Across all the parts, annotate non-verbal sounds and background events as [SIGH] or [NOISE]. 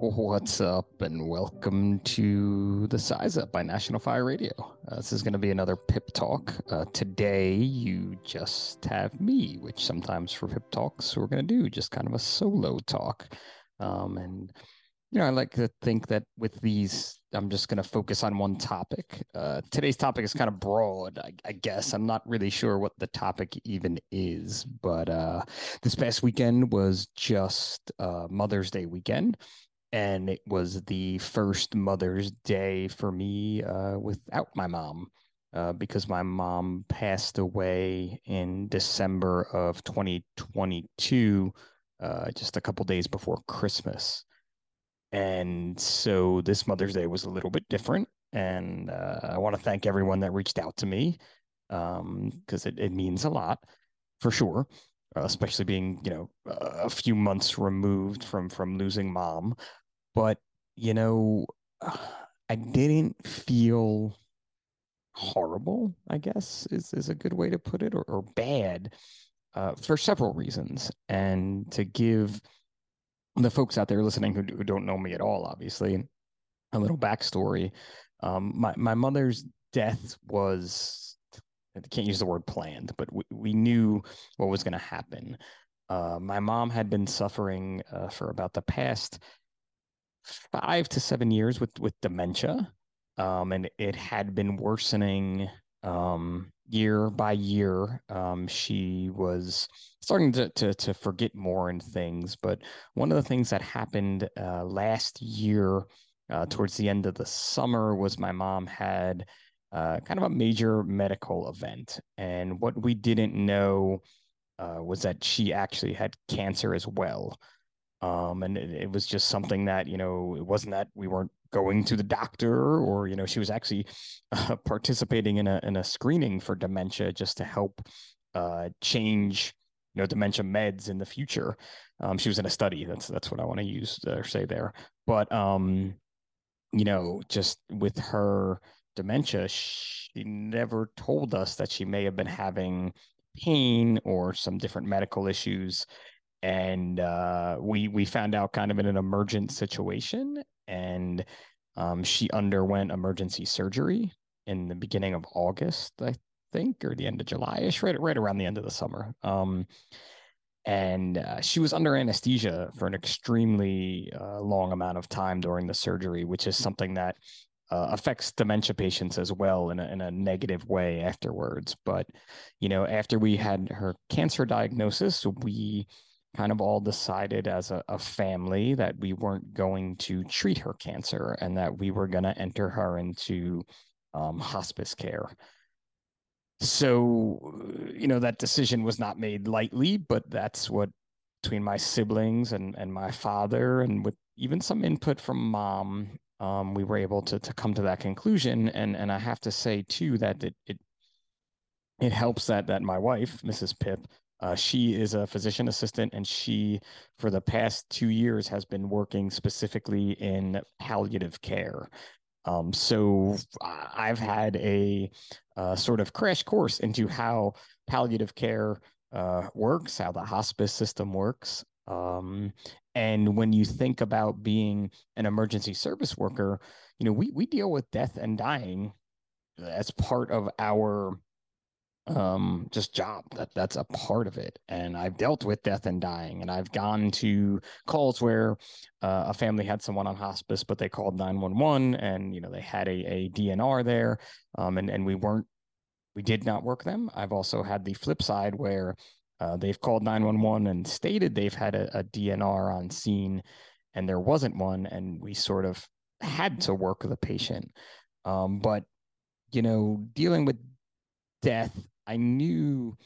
What's up, and welcome to the Size Up by National Fire Radio. Uh, this is going to be another Pip Talk. Uh, today, you just have me, which sometimes for Pip Talks, we're going to do just kind of a solo talk. Um, and, you know, I like to think that with these, I'm just going to focus on one topic. Uh, today's topic is kind of broad, I, I, guess. I'm not really sure what the topic even is, but uh, this past weekend was just uh, Mother's Day weekend and it was the first Mother's Day for me uh, without my mom uh, because my mom passed away in December of 2022, uh, just a couple days before Christmas. And so this Mother's Day was a little bit different. And uh, I want to thank everyone that reached out to me because um, it, it means a lot for sure. Uh, especially being you know a few months removed from from losing mom. But you know i didn't feel horrible i guess is, is a good way to put it or, or bad uh, for several reasons. And to give the folks out there listening who, who don't know me at all obviously a little backstory. Um, my, my mother's death was I can't use the word planned, but we, we knew what was going to happen. Uh, my mom had been suffering uh, for about the past five to seven years with with dementia, um, and it had been worsening um, year by year. Um, she was starting to, to, to forget more and things. But one of the things that happened uh, last year, uh, towards the end of the summer, was my mom had uh, kind of a major medical event, and what we didn't know uh, was that she actually had cancer as well. Um, and it, it, was just something that, you know, it wasn't that we weren't going to the doctor or, you know, she was actually uh, [LAUGHS] participating in a, in a screening for dementia just to help uh, change, you know, dementia meds in the future. Um, she was in a study. That's, that's what I want to use or say there. But, um, you know, just with her dementia, she never told us that she may have been having pain or some different medical issues and uh, we we found out kind of in an emergent situation, and um, she underwent emergency surgery in the beginning of August, I think, or the end of July-ish, right right around the end of the summer. Um, and uh, she was under anesthesia for an extremely uh, long amount of time during the surgery, which is something that uh, affects dementia patients as well in a, in a negative way afterwards. But, you know, after we had her cancer diagnosis, we kind of all decided as a, a, family that we weren't going to treat her cancer and that we were going to enter her into um, hospice care. So, you know, that decision was not made lightly, but that's what between my siblings and, and my father, and with even some input from mom, um, we were able to, to come to that conclusion. And, and I have to say, too, that it, it, it helps that, that my wife, Mrs. Pip, uh, she is a physician assistant, and she, for the past two years, has been working specifically in palliative care. Um, so I've had a uh, sort of crash course into how palliative care uh, works, how the hospice system works. Um, and when you think about being an emergency service worker, you know, we, we deal with death and dying as part of our um just job. That that's a part of it. And i've dealt with death and dying and i've gone to calls where uh, a family had someone on hospice but they called 911 and you know they had a, a dnr there um and and we weren't we did not work them. I've also had the flip side where uh, they've called 911 and stated they've had a, a dnr on scene and there wasn't one and we sort of had to work the patient um but you know dealing with death I knew,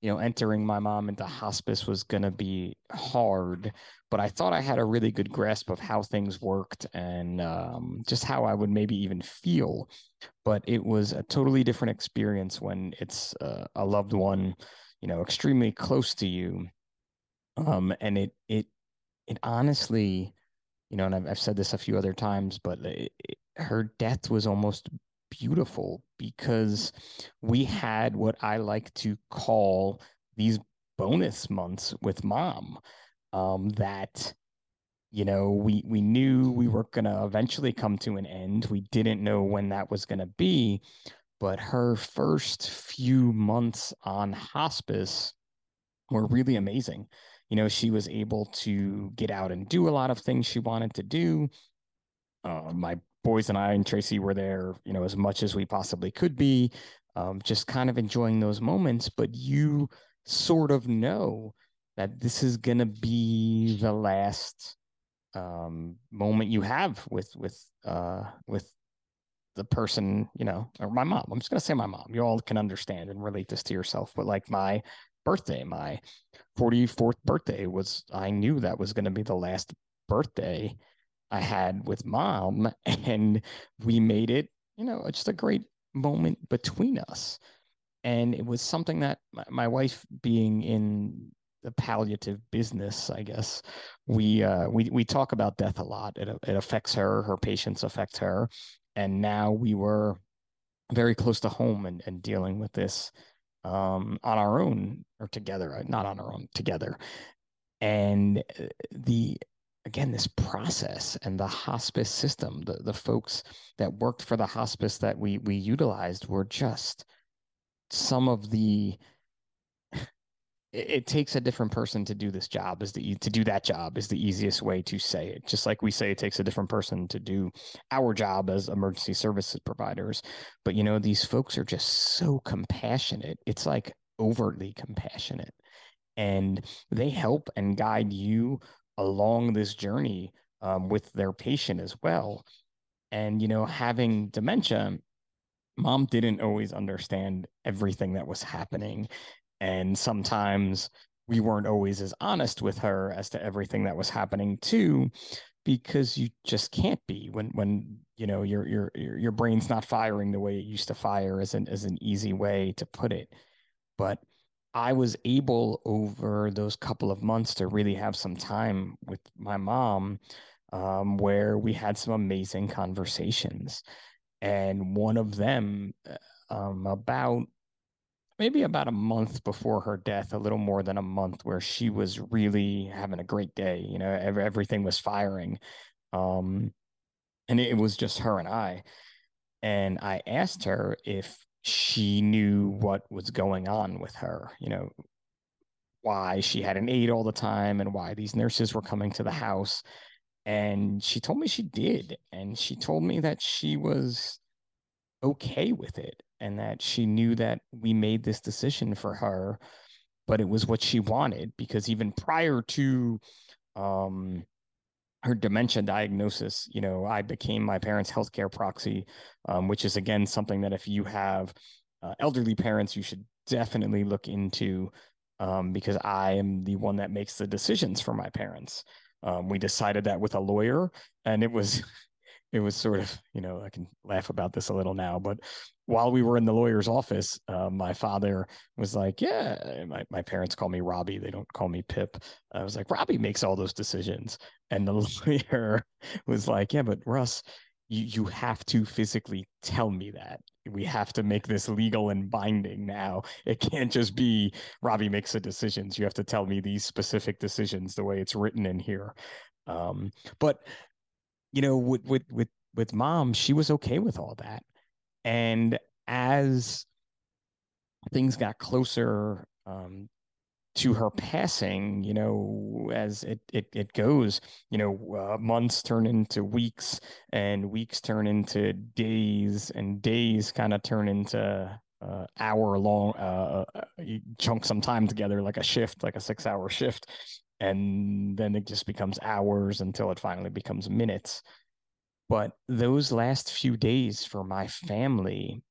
you know, entering my mom into hospice was going to be hard, but I thought I had a really good grasp of how things worked and um, just how I would maybe even feel. But it was a totally different experience when it's uh, a loved one, you know, extremely close to you. Um, and it, it, it honestly, you know, and I've, I've said this a few other times, but it, it, her death was almost beautiful because we had what I like to call these bonus months with mom um, that you know, we we knew we were going to eventually come to an end. We didn't know when that was going to be, but her first few months on hospice were really amazing. You know, she was able to get out and do a lot of things she wanted to do. Uh, my boys and I and Tracy were there, you know, as much as we possibly could be, um, just kind of enjoying those moments. But you sort of know that this is going to be the last um, moment you have with with uh, with the person, you know, or my mom. I'm just gonna say my mom. You all can understand and relate this to yourself. But like my birthday, my 44th birthday was I knew that was gonna be the last birthday I had with mom, [LAUGHS] and we made it, you know, just a great moment between us. And it was something that my, my wife being in the palliative business, I guess. We uh, we we talk about death a lot. It it affects her. Her patients affect her, and now we were very close to home and, and dealing with this um, on our own or together, uh, not on our own, together. And uh, the again this process and the hospice system, the the folks that worked for the hospice that we we utilized were just some of the it, it, takes a different person to do this job is the to do that job is the easiest way to say it. Just like we say it takes a different person to do our job as emergency services providers but you know these folks are just so compassionate. It's like overtly compassionate. And they help and guide you along this journey um, with their patient as well. And you know having dementia mom didn't always understand everything that was happening and sometimes we weren't always as honest with her as to everything that was happening too because you just can't be when when you know your your your brain's not firing the way it used to fire as an as an easy way to put it but I was able over those couple of months to really have some time with my mom um, where we had some amazing conversations. And one of them, uh, um, about maybe about a month before her death, a little more than a month, where she was really having a great day. You know, every, everything was firing. Um, and it was just her and I. And I asked her if she knew what was going on with her, you know, why she had an aide all the time and why these nurses were coming to the house. And she told me she did. And she told me that she was okay with it and that she knew that we made this decision for her, but it was what she wanted because even prior to um, her dementia diagnosis, you know, I became my parents' healthcare proxy, um, which is again something that if you have uh, elderly parents, you should definitely look into um, because I am the one that makes the decisions for my parents. Um, we decided that with a lawyer, and it was it was sort of, you know, I can laugh about this a little now, but while we were in the lawyer's office, uh, my father was like, Yeah, my, my parents call me Robbie. They don't call me Pip. I was like, Robbie makes all those decisions. And the [LAUGHS] lawyer was like, Yeah, but Russ, you, you have to physically tell me that. We have to make this legal and binding now. It can't just be Robbie makes the decisions. You have to tell me these specific decisions the way it's written in here. Um, but you know, with with with with mom, she was okay with all that. And as things got closer um, to her passing, you know, as it it, it goes, you know, uh, months turn into weeks, and weeks turn into days, and days kind of turn into uh, hour long uh, uh chunk some time together, like a shift, like a six hour shift and then it just becomes hours until it finally becomes minutes. But those last few days for my family,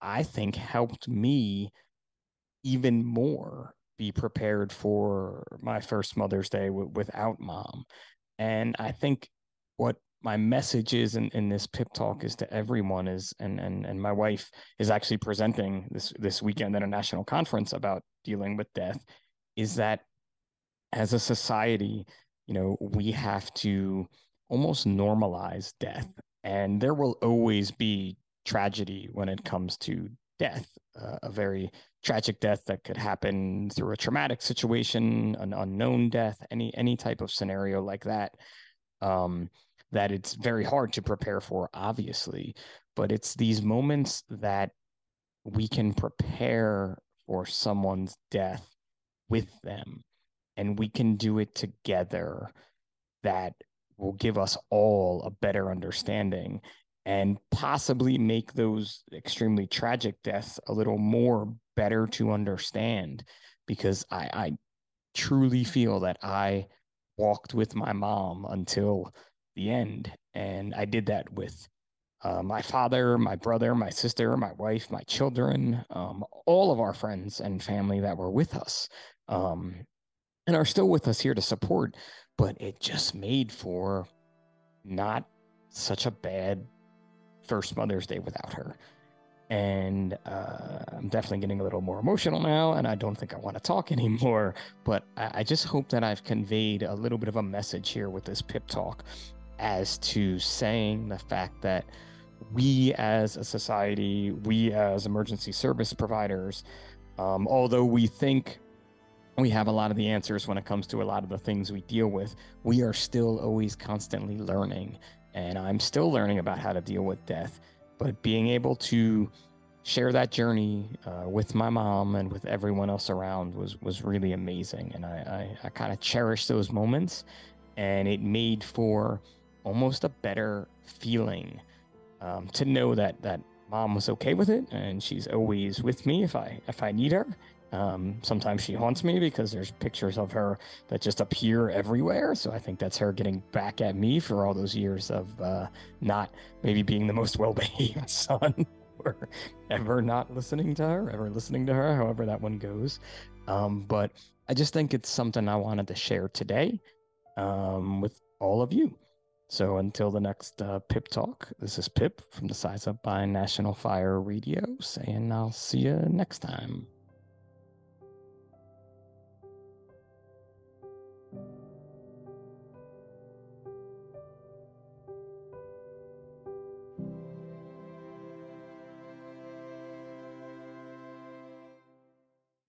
I think helped me even more be prepared for my first Mother's Day w- without mom. And I think what my message is in, in this pip talk is to everyone is and and and my wife is actually presenting this this weekend at a national conference about dealing with death is that as a society, you know, we have to almost normalize death. And there will always be tragedy when it comes to death. uh, a very tragic death that could happen through a traumatic situation, an unknown death, any any type of scenario like that. Um, that it's very hard to prepare for, obviously, but it's these moments that we can prepare for someone's death with them, and we can do it together. That will give us all a better understanding and possibly make those extremely tragic deaths a little more better to understand because I, I truly feel that I walked with my mom until the end. And I did that with uh, my father, my brother, my sister, my wife, my children, um, all of our friends and family that were with us um, and are still with us here to support. But it just made for not such a bad first Mother's Day without her. And uh, I'm definitely getting a little more emotional now, and I don't think I want to talk [LAUGHS] anymore. But I, I just hope that I've conveyed a little bit of a message here with this pip talk as to saying the fact that we as a society, we as emergency service providers, um, although we think we have a lot of the answers when it comes to a lot of the things we deal with, we are still always constantly learning and I'm still learning about how to deal with death. But being able to share that journey uh, with my mom and with everyone else around was was really amazing, and I I, I kind of cherish those moments, and it made for almost a better feeling um, to know that that mom was okay with it, and she's always with me if I if I need her, um, sometimes she haunts me because there's pictures of her that just appear everywhere. So I think that's her getting back at me for all those years of uh, not maybe being the most [LAUGHS] well behaved son or ever not listening to her, ever listening to her, however that one goes. Um, but I just think it's something I wanted to share today um, with all of you. So until the next uh, Pip Talk, this is Pip from the Size Up by National Fire Radio saying I'll see you next time.